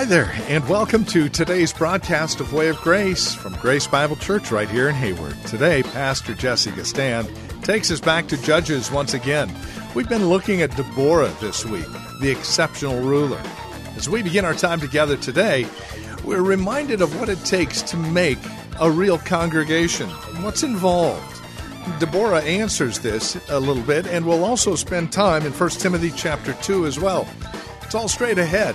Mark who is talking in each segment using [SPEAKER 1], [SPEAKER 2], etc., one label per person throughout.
[SPEAKER 1] hi there, and welcome to today's broadcast of Way of Grace from Grace Bible Church right here in Hayward. Today, Pastor Jesse Gistand takes us back to Judges once again. We've been looking at Deborah this week, the exceptional ruler. As we begin our time together today, we're reminded of what it takes to make a real congregation, what's involved. Deborah answers this a little bit, and we'll also spend time in 1 Timothy chapter 2 as well. It's all straight ahead.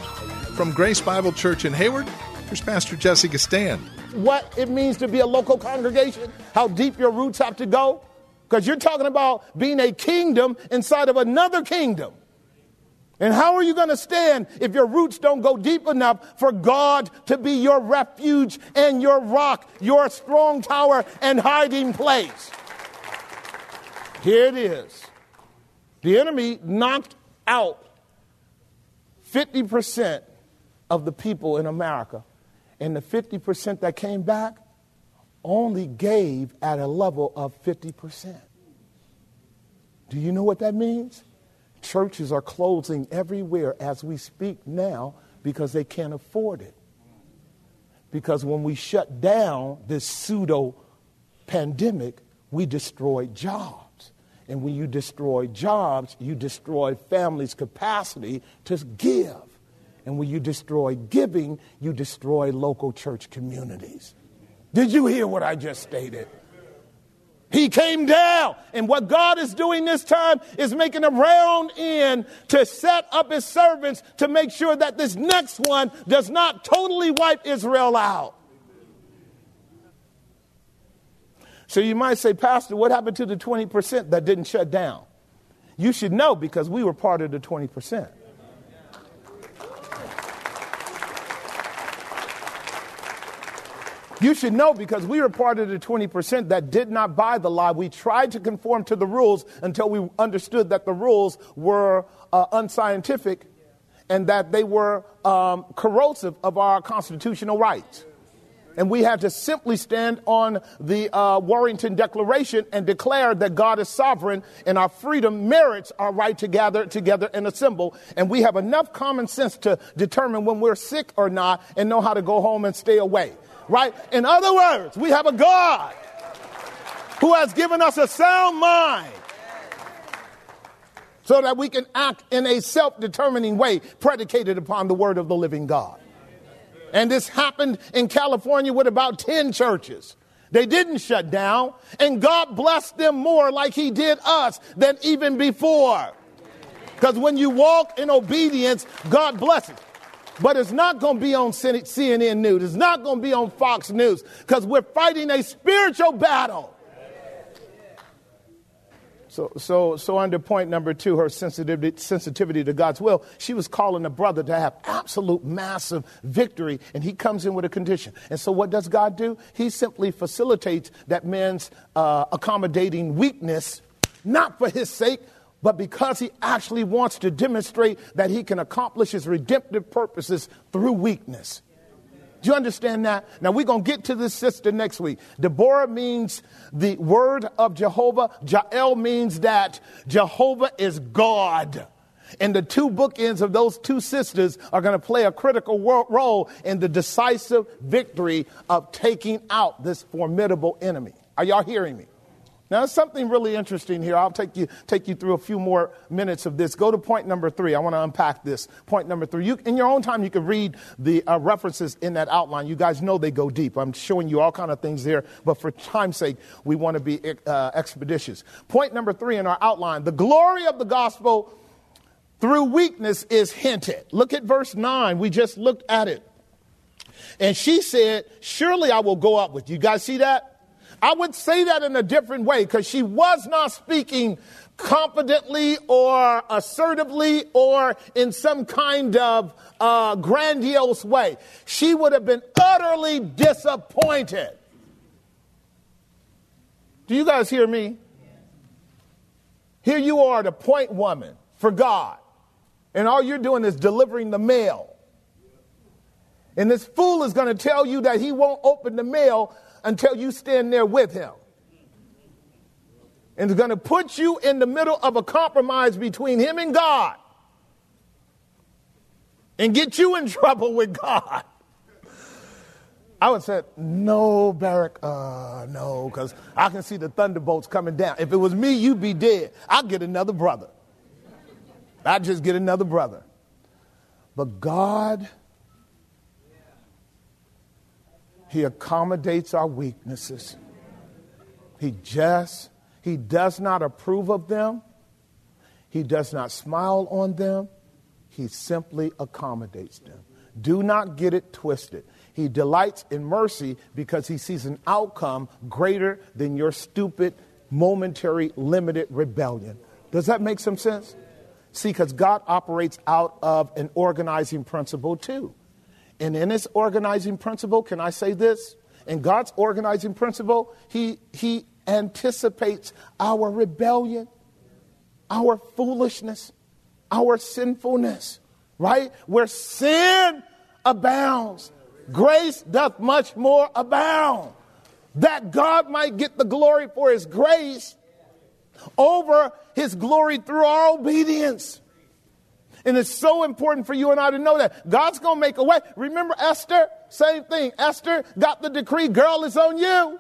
[SPEAKER 1] From Grace Bible Church in Hayward, here's Pastor Jesse Gistand.
[SPEAKER 2] what it means to be a local congregation, how deep your roots have to go. Because you're talking about being a kingdom inside of another kingdom. And how are you going to stand if your roots don't go deep enough for God to be your refuge and your rock, your strong tower and hiding place? Here it is. The enemy knocked out 50% of the people in America. And the 50% that came back only gave at a level of 50%. Do you know what that means? Churches are closing everywhere as we speak now because they can't afford it. Because when we shut down this pseudo pandemic, we destroyed jobs. And when you destroy jobs, you destroy families' capacity to give. And when you destroy giving, you destroy local church communities. Did you hear what I just stated? He came down. And what God is doing this time is making a round in to set up his servants to make sure that this next one does not totally wipe Israel out. So you might say, Pastor, what happened to the 20% that didn't shut down? You should know because we were part of the 20%. You should know because we were part of the 20% that did not buy the lie. We tried to conform to the rules until we understood that the rules were uh, unscientific and that they were um, corrosive of our constitutional rights. And we had to simply stand on the uh, Barrington Declaration and declare that God is sovereign and our freedom merits our right to gather together and assemble. And we have enough common sense to determine when we're sick or not and know how to go home and stay away. Right? In other words, we have a God who has given us a sound mind so that we can act in a self determining way predicated upon the word of the living God. And this happened in California with about 10 churches. They didn't shut down, and God blessed them more like He did us than even before. Because when you walk in obedience, God blesses. But it's not going to be on CNN News. It's not going to be on Fox News because we're fighting a spiritual battle. So, so, so under point number two, her sensitivity, sensitivity to God's will, she was calling a brother to have absolute massive victory, and he comes in with a condition. And so, what does God do? He simply facilitates that man's uh, accommodating weakness, not for his sake, but because he actually wants to demonstrate that he can accomplish his redemptive purposes through weakness. Do you understand that? Now we're going to get to this sister next week. Deborah means the word of Jehovah. Jael means that Jehovah is God. And the two bookends of those two sisters are going to play a critical role in the decisive victory of taking out this formidable enemy. Are y'all hearing me? Now, there's something really interesting here. I'll take you, take you through a few more minutes of this. Go to point number three. I want to unpack this. Point number three. You, in your own time, you can read the uh, references in that outline. You guys know they go deep. I'm showing you all kind of things there, but for time's sake, we want to be uh, expeditious. Point number three in our outline the glory of the gospel through weakness is hinted. Look at verse 9. We just looked at it. And she said, Surely I will go up with you. You guys see that? I would say that in a different way because she was not speaking confidently or assertively or in some kind of uh, grandiose way. She would have been utterly disappointed. Do you guys hear me? Here you are, the point woman for God, and all you're doing is delivering the mail. And this fool is going to tell you that he won't open the mail until you stand there with him. And it's going to put you in the middle of a compromise between him and God and get you in trouble with God. I would say, no, Barak, uh, no, because I can see the thunderbolts coming down. If it was me, you'd be dead. I'd get another brother. I'd just get another brother. But God, He accommodates our weaknesses. He just, He does not approve of them. He does not smile on them. He simply accommodates them. Do not get it twisted. He delights in mercy because he sees an outcome greater than your stupid, momentary, limited rebellion. Does that make some sense? See, because God operates out of an organizing principle too. And in his organizing principle, can I say this? In God's organizing principle, he, he anticipates our rebellion, our foolishness, our sinfulness, right? Where sin abounds, grace doth much more abound. That God might get the glory for his grace over his glory through our obedience. And it's so important for you and I to know that God's going to make a way. Remember Esther? Same thing. Esther got the decree, girl, it's on you.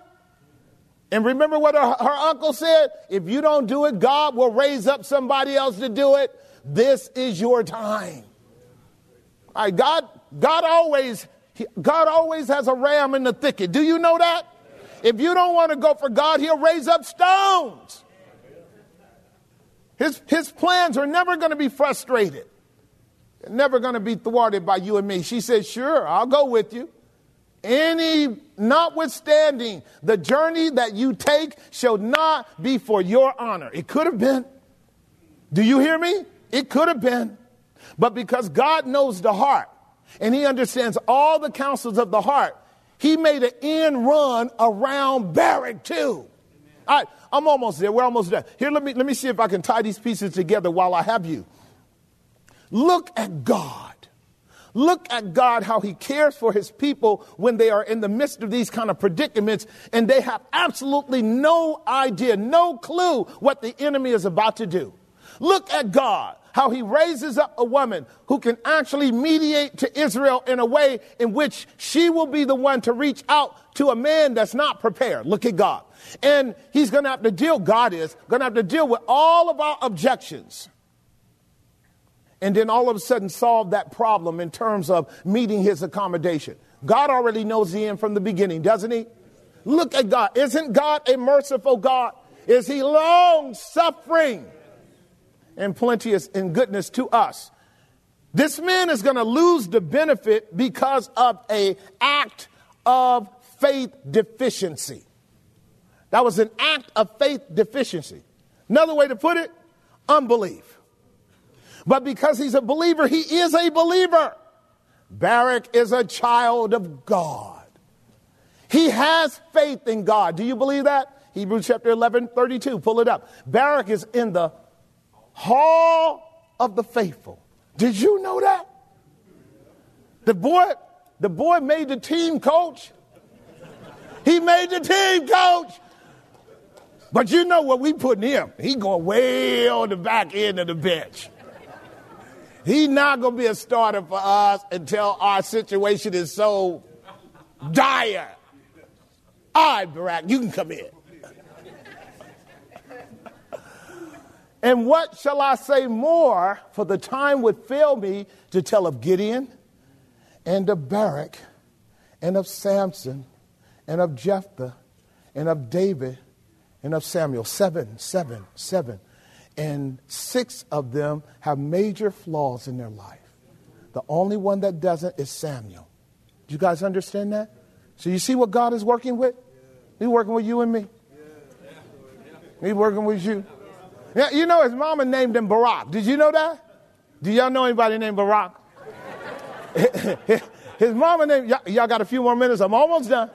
[SPEAKER 2] And remember what her, her, uncle said? If you don't do it, God will raise up somebody else to do it. This is your time. All right, God, God always, God always has a ram in the thicket. Do you know that? If you don't want to go for God, He'll raise up stones. His, his plans are never going to be frustrated never going to be thwarted by you and me. She said, Sure, I'll go with you. Any, notwithstanding, the journey that you take shall not be for your honor. It could have been. Do you hear me? It could have been. But because God knows the heart and He understands all the counsels of the heart, He made an end run around Barak too. All right, I'm almost there. We're almost there. Here, let me, let me see if I can tie these pieces together while I have you. Look at God. Look at God, how He cares for His people when they are in the midst of these kind of predicaments and they have absolutely no idea, no clue what the enemy is about to do. Look at God, how He raises up a woman who can actually mediate to Israel in a way in which she will be the one to reach out to a man that's not prepared. Look at God. And He's going to have to deal, God is going to have to deal with all of our objections and then all of a sudden solve that problem in terms of meeting his accommodation. God already knows the end from the beginning, doesn't he? Look at God. Isn't God a merciful God? Is he long suffering and plenteous in goodness to us? This man is going to lose the benefit because of a act of faith deficiency. That was an act of faith deficiency. Another way to put it, unbelief. But because he's a believer, he is a believer. Barak is a child of God. He has faith in God. Do you believe that? Hebrews chapter 11, 32. Pull it up. Barak is in the hall of the faithful. Did you know that? The boy, the boy made the team coach. He made the team coach. But you know what we put in him? He going way on the back end of the bench. He's not going to be a starter for us until our situation is so dire. All right, Barak, you can come in. and what shall I say more? For the time would fail me to tell of Gideon and of Barak and of Samson and of Jephthah and of David and of Samuel. Seven, seven, seven. And six of them have major flaws in their life. The only one that doesn't is Samuel. Do you guys understand that? So you see what God is working with? He's working with you and me. He's working with you. Yeah, you know his mama named him Barack. Did you know that? Do y'all know anybody named Barack? his mama named, y'all, y'all got a few more minutes, I'm almost done.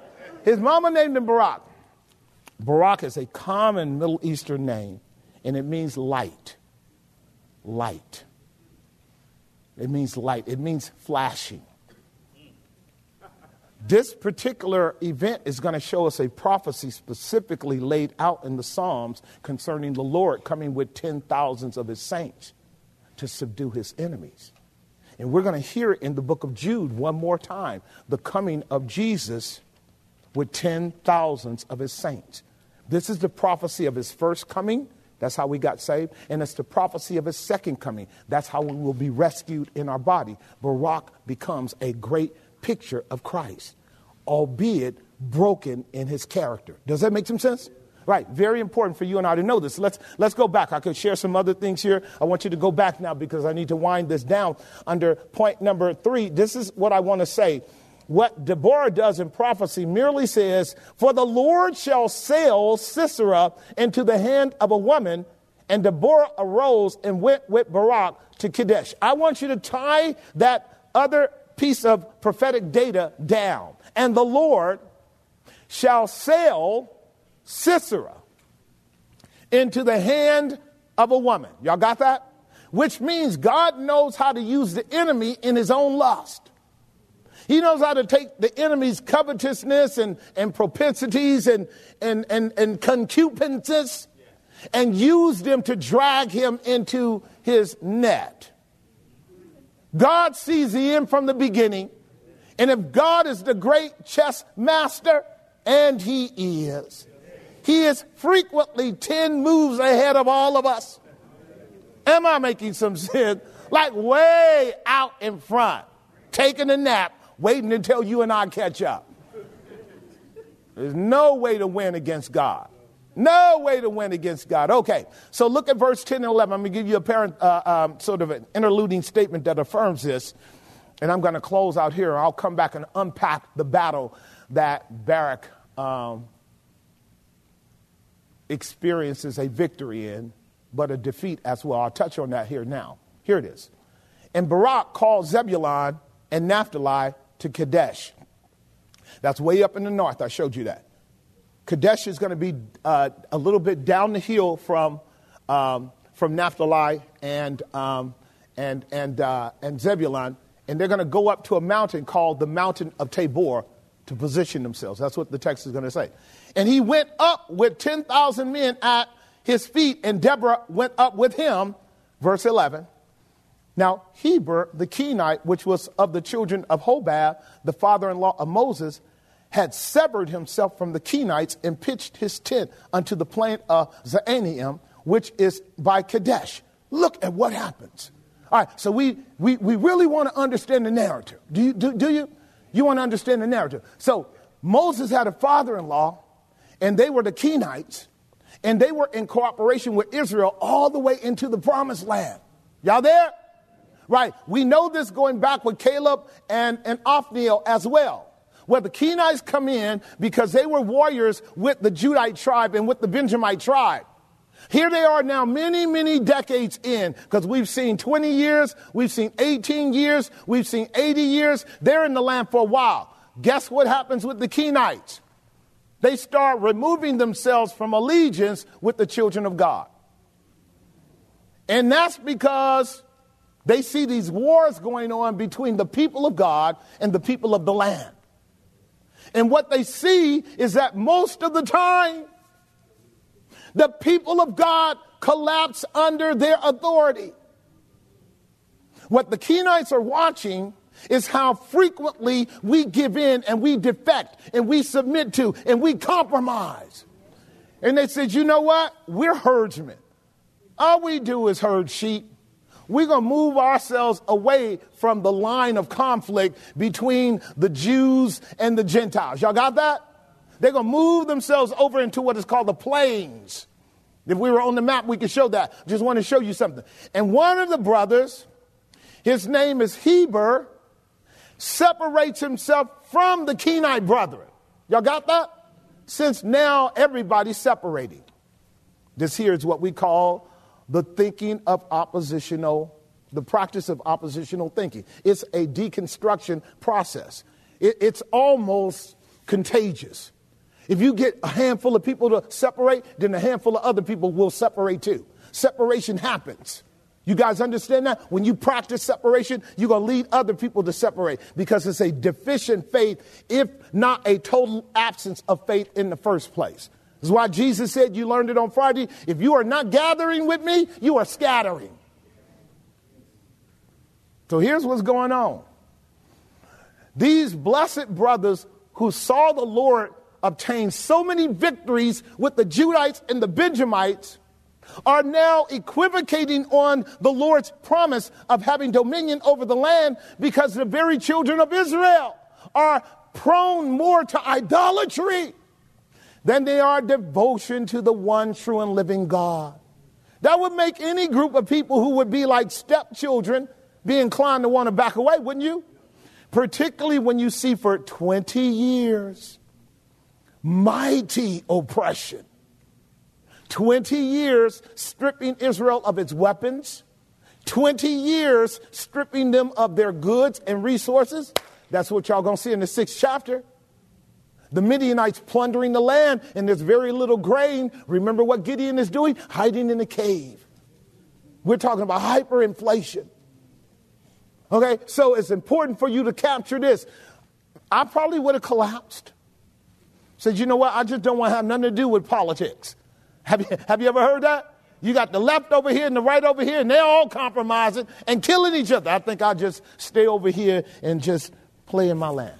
[SPEAKER 2] His mama named him Barack. Barack is a common Middle Eastern name, and it means light. Light. It means light. It means flashing. This particular event is going to show us a prophecy specifically laid out in the Psalms concerning the Lord coming with ten thousands of his saints to subdue his enemies. And we're going to hear it in the book of Jude one more time the coming of Jesus with ten thousands of his saints. This is the prophecy of his first coming. That's how we got saved. And it's the prophecy of his second coming. That's how we will be rescued in our body. Barak becomes a great picture of Christ, albeit broken in his character. Does that make some sense? Right, very important for you and I to know this. Let's, let's go back. I could share some other things here. I want you to go back now because I need to wind this down under point number three. This is what I want to say what Deborah does in prophecy merely says, For the Lord shall sell Sisera into the hand of a woman. And Deborah arose and went with Barak to Kadesh. I want you to tie that other piece of prophetic data down. And the Lord shall sell Sisera into the hand of a woman. Y'all got that? Which means God knows how to use the enemy in his own lust. He knows how to take the enemy's covetousness and, and propensities and, and, and, and concupiscence and use them to drag him into his net. God sees the end from the beginning. And if God is the great chess master, and he is, he is frequently 10 moves ahead of all of us. Am I making some sense? Like way out in front, taking a nap waiting until you and I catch up. There's no way to win against God. No way to win against God. Okay, so look at verse 10 and 11. I'm going to give you a parent, uh, um, sort of an interluding statement that affirms this. And I'm going to close out here. I'll come back and unpack the battle that Barak um, experiences a victory in, but a defeat as well. I'll touch on that here now. Here it is. And Barak called Zebulun and Naphtali to Kadesh. That's way up in the north. I showed you that. Kadesh is going to be uh, a little bit down the hill from, um, from Naphtali and, um, and, and, uh, and Zebulun, and they're going to go up to a mountain called the Mountain of Tabor to position themselves. That's what the text is going to say. And he went up with 10,000 men at his feet, and Deborah went up with him, verse 11. Now, Heber, the Kenite, which was of the children of Hobab, the father in law of Moses, had severed himself from the Kenites and pitched his tent unto the plain of Zaanaim, which is by Kadesh. Look at what happens. All right, so we, we, we really want to understand the narrative. Do you? Do, do you? You want to understand the narrative. So Moses had a father in law, and they were the Kenites, and they were in cooperation with Israel all the way into the promised land. Y'all there? Right. We know this going back with Caleb and, and Othniel as well. Where the Kenites come in because they were warriors with the Judite tribe and with the Benjamite tribe. Here they are now, many, many decades in, because we've seen 20 years, we've seen 18 years, we've seen 80 years. They're in the land for a while. Guess what happens with the Kenites? They start removing themselves from allegiance with the children of God. And that's because they see these wars going on between the people of God and the people of the land. And what they see is that most of the time, the people of God collapse under their authority. What the Kenites are watching is how frequently we give in and we defect and we submit to and we compromise. And they said, you know what? We're herdsmen. All we do is herd sheep we're going to move ourselves away from the line of conflict between the Jews and the Gentiles. Y'all got that? They're going to move themselves over into what is called the plains. If we were on the map, we could show that. Just want to show you something. And one of the brothers, his name is Heber, separates himself from the Kenite brethren. Y'all got that? Since now everybody's separating. This here is what we call the thinking of oppositional, the practice of oppositional thinking. It's a deconstruction process. It, it's almost contagious. If you get a handful of people to separate, then a handful of other people will separate too. Separation happens. You guys understand that? When you practice separation, you're going to lead other people to separate because it's a deficient faith, if not a total absence of faith in the first place. This is why Jesus said, you learned it on Friday, if you are not gathering with me, you are scattering. So here's what's going on. These blessed brothers who saw the Lord obtain so many victories with the Judites and the Benjamites are now equivocating on the Lord's promise of having dominion over the land because the very children of Israel are prone more to idolatry than they are devotion to the one true and living God. That would make any group of people who would be like stepchildren be inclined to want to back away, wouldn't you? Particularly when you see for 20 years mighty oppression 20 years stripping Israel of its weapons, 20 years stripping them of their goods and resources. That's what y'all gonna see in the sixth chapter. The Midianites plundering the land, and there's very little grain. Remember what Gideon is doing? Hiding in a cave. We're talking about hyperinflation. Okay, so it's important for you to capture this. I probably would have collapsed. Said, you know what? I just don't want to have nothing to do with politics. Have you, have you ever heard that? You got the left over here and the right over here, and they're all compromising and killing each other. I think I'll just stay over here and just play in my land.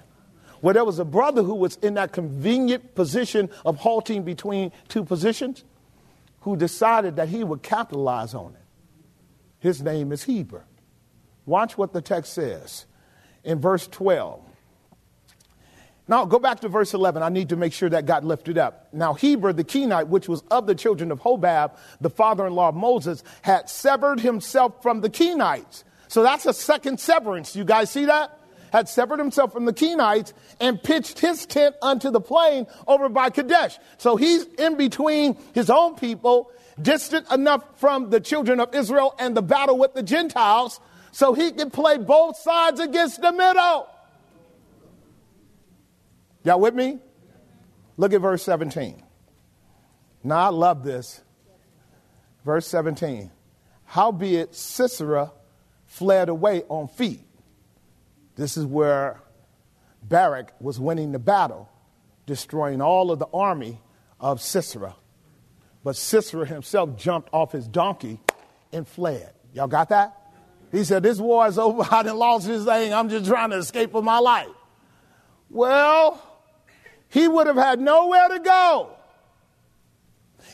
[SPEAKER 2] Well, there was a brother who was in that convenient position of halting between two positions who decided that he would capitalize on it. His name is Heber. Watch what the text says in verse 12. Now, go back to verse 11. I need to make sure that got lifted up. Now, Heber the Kenite, which was of the children of Hobab, the father in law of Moses, had severed himself from the Kenites. So that's a second severance. You guys see that? Had severed himself from the Kenites and pitched his tent unto the plain over by Kadesh. So he's in between his own people, distant enough from the children of Israel and the battle with the Gentiles, so he can play both sides against the middle. Y'all with me? Look at verse 17. Now I love this. Verse 17. Howbeit Sisera fled away on feet. This is where Barak was winning the battle, destroying all of the army of Sisera. But Sisera himself jumped off his donkey and fled. Y'all got that? He said, This war is over. I done lost this thing. I'm just trying to escape for my life. Well, he would have had nowhere to go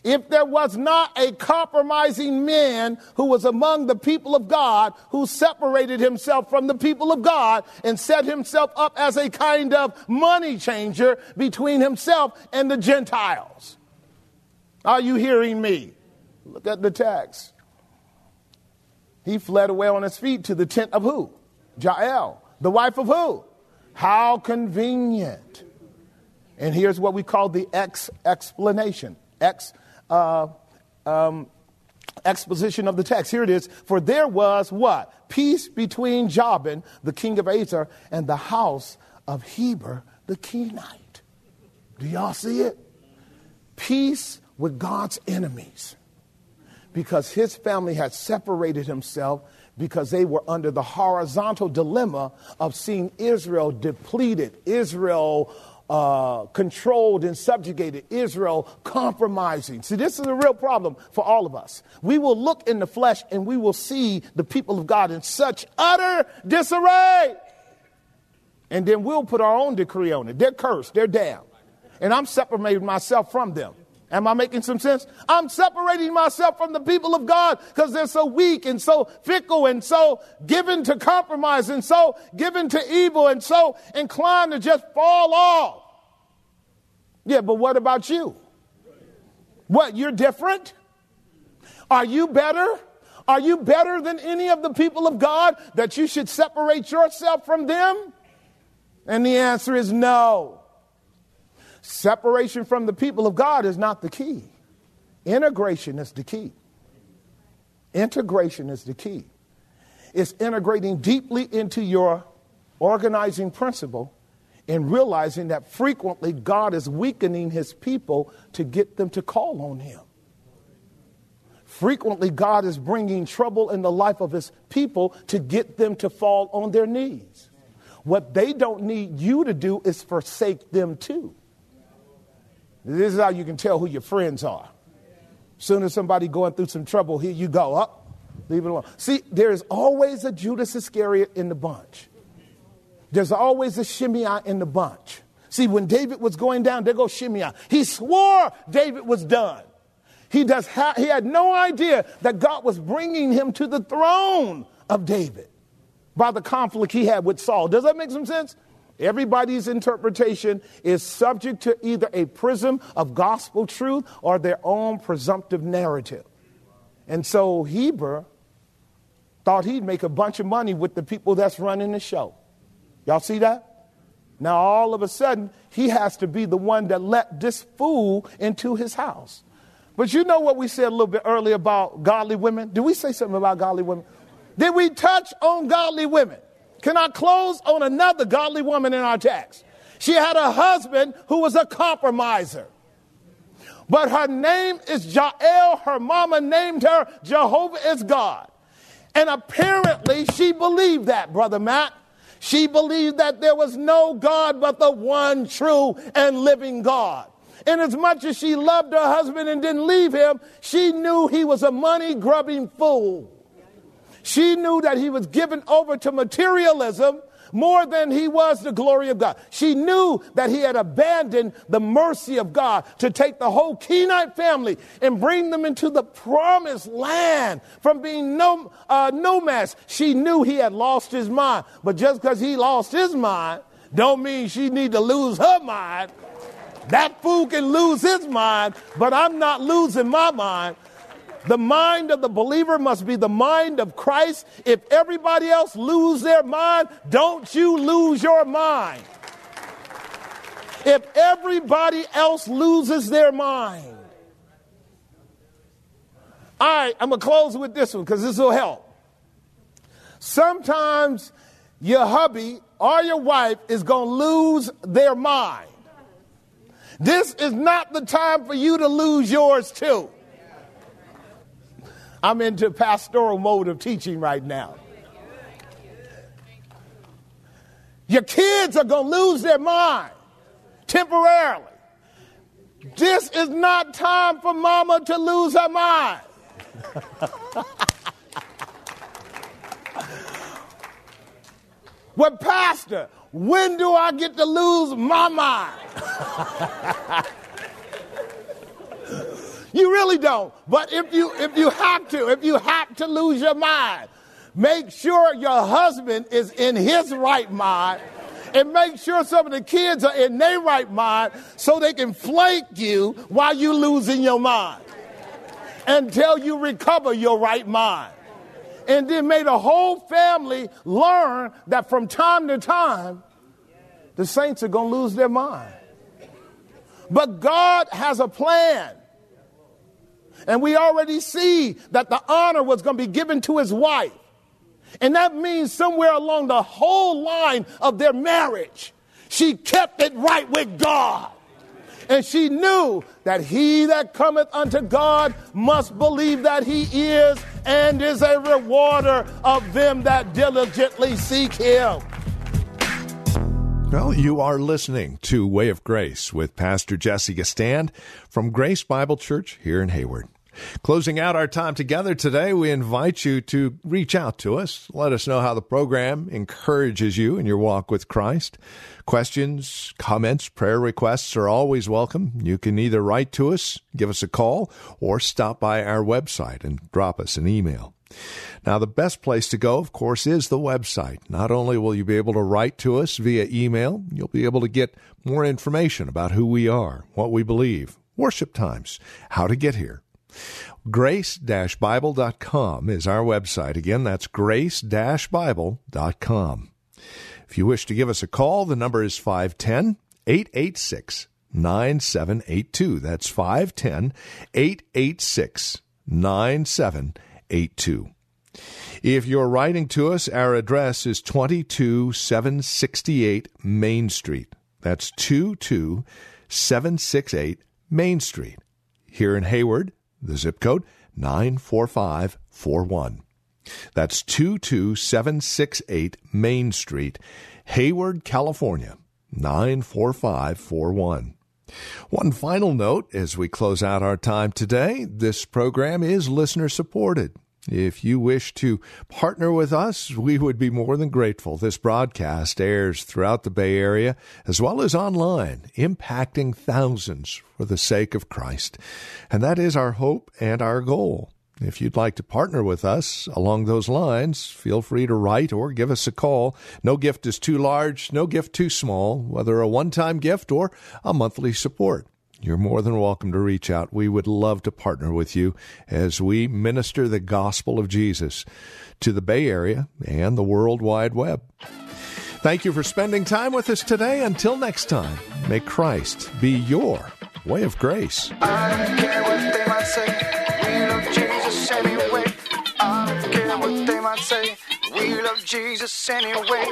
[SPEAKER 2] if there was not a compromising man who was among the people of God who separated himself from the people of God and set himself up as a kind of money changer between himself and the Gentiles. Are you hearing me? Look at the text. He fled away on his feet to the tent of who? Jael, the wife of who? How convenient. And here's what we call the X explanation, X uh, um, exposition of the text. Here it is. For there was what? Peace between Jabin, the king of Hazor, and the house of Heber, the Kenite. Do y'all see it? Peace with God's enemies. Because his family had separated himself because they were under the horizontal dilemma of seeing Israel depleted, Israel uh, controlled and subjugated, Israel compromising. See, this is a real problem for all of us. We will look in the flesh and we will see the people of God in such utter disarray. And then we'll put our own decree on it. They're cursed, they're damned. And I'm separating myself from them. Am I making some sense? I'm separating myself from the people of God because they're so weak and so fickle and so given to compromise and so given to evil and so inclined to just fall off. Yeah, but what about you? What, you're different? Are you better? Are you better than any of the people of God that you should separate yourself from them? And the answer is no. Separation from the people of God is not the key. Integration is the key. Integration is the key. It's integrating deeply into your organizing principle and realizing that frequently God is weakening his people to get them to call on him. Frequently, God is bringing trouble in the life of his people to get them to fall on their knees. What they don't need you to do is forsake them too. This is how you can tell who your friends are. Soon as somebody going through some trouble, here you go. Up, leave it alone. See, there is always a Judas Iscariot in the bunch. There's always a Shimei in the bunch. See, when David was going down, there goes Shimei. He swore David was done. He, does ha- he had no idea that God was bringing him to the throne of David by the conflict he had with Saul. Does that make some sense? Everybody's interpretation is subject to either a prism of gospel truth or their own presumptive narrative. And so Heber thought he'd make a bunch of money with the people that's running the show. Y'all see that? Now, all of a sudden, he has to be the one that let this fool into his house. But you know what we said a little bit earlier about godly women? Did we say something about godly women? Did we touch on godly women? Can I close on another godly woman in our text? She had a husband who was a compromiser. But her name is Jael. Her mama named her Jehovah is God. And apparently she believed that, Brother Matt. She believed that there was no God but the one true and living God. And as much as she loved her husband and didn't leave him, she knew he was a money grubbing fool. She knew that he was given over to materialism more than he was the glory of God. She knew that he had abandoned the mercy of God to take the whole Kenite family and bring them into the promised land from being nom- uh, nomads. She knew he had lost his mind, but just because he lost his mind, don't mean she need to lose her mind. That fool can lose his mind, but I'm not losing my mind. The mind of the believer must be the mind of Christ. If everybody else lose their mind, don't you lose your mind. If everybody else loses their mind. All right, I'm going to close with this one because this will help. Sometimes your hubby or your wife is going to lose their mind. This is not the time for you to lose yours too. I'm into pastoral mode of teaching right now. Your kids are going to lose their mind temporarily. This is not time for mama to lose her mind. well, Pastor, when do I get to lose my mind? You really don't. But if you if you have to, if you have to lose your mind, make sure your husband is in his right mind. And make sure some of the kids are in their right mind so they can flank you while you losing your mind until you recover your right mind. And then may the whole family learn that from time to time, the saints are going to lose their mind. But God has a plan. And we already see that the honor was going to be given to his wife. And that means somewhere along the whole line of their marriage, she kept it right with God. And she knew that he that cometh unto God must believe that he is and is a rewarder of them that diligently seek him.
[SPEAKER 1] Well, you are listening to Way of Grace with Pastor Jesse Gistand from Grace Bible Church here in Hayward. Closing out our time together today, we invite you to reach out to us. Let us know how the program encourages you in your walk with Christ. Questions, comments, prayer requests are always welcome. You can either write to us, give us a call, or stop by our website and drop us an email. Now, the best place to go, of course, is the website. Not only will you be able to write to us via email, you'll be able to get more information about who we are, what we believe, worship times, how to get here. Grace-Bible.com is our website. Again, that's grace-bible.com. If you wish to give us a call, the number is 510 886 9782. That's 510 886 9782. If you're writing to us, our address is 22768 Main Street. That's 22768 Main Street. Here in Hayward, the zip code 94541. That's 22768 Main Street, Hayward, California 94541. One final note as we close out our time today this program is listener supported. If you wish to partner with us, we would be more than grateful. This broadcast airs throughout the Bay Area as well as online, impacting thousands for the sake of Christ. And that is our hope and our goal. If you'd like to partner with us along those lines, feel free to write or give us a call. No gift is too large, no gift too small, whether a one time gift or a monthly support. You're more than welcome to reach out. We would love to partner with you as we minister the gospel of Jesus to the Bay Area and the World Wide Web. Thank you for spending time with us today. Until next time, may Christ be your way of grace.
[SPEAKER 3] I don't care what they might say. We love Jesus anyway.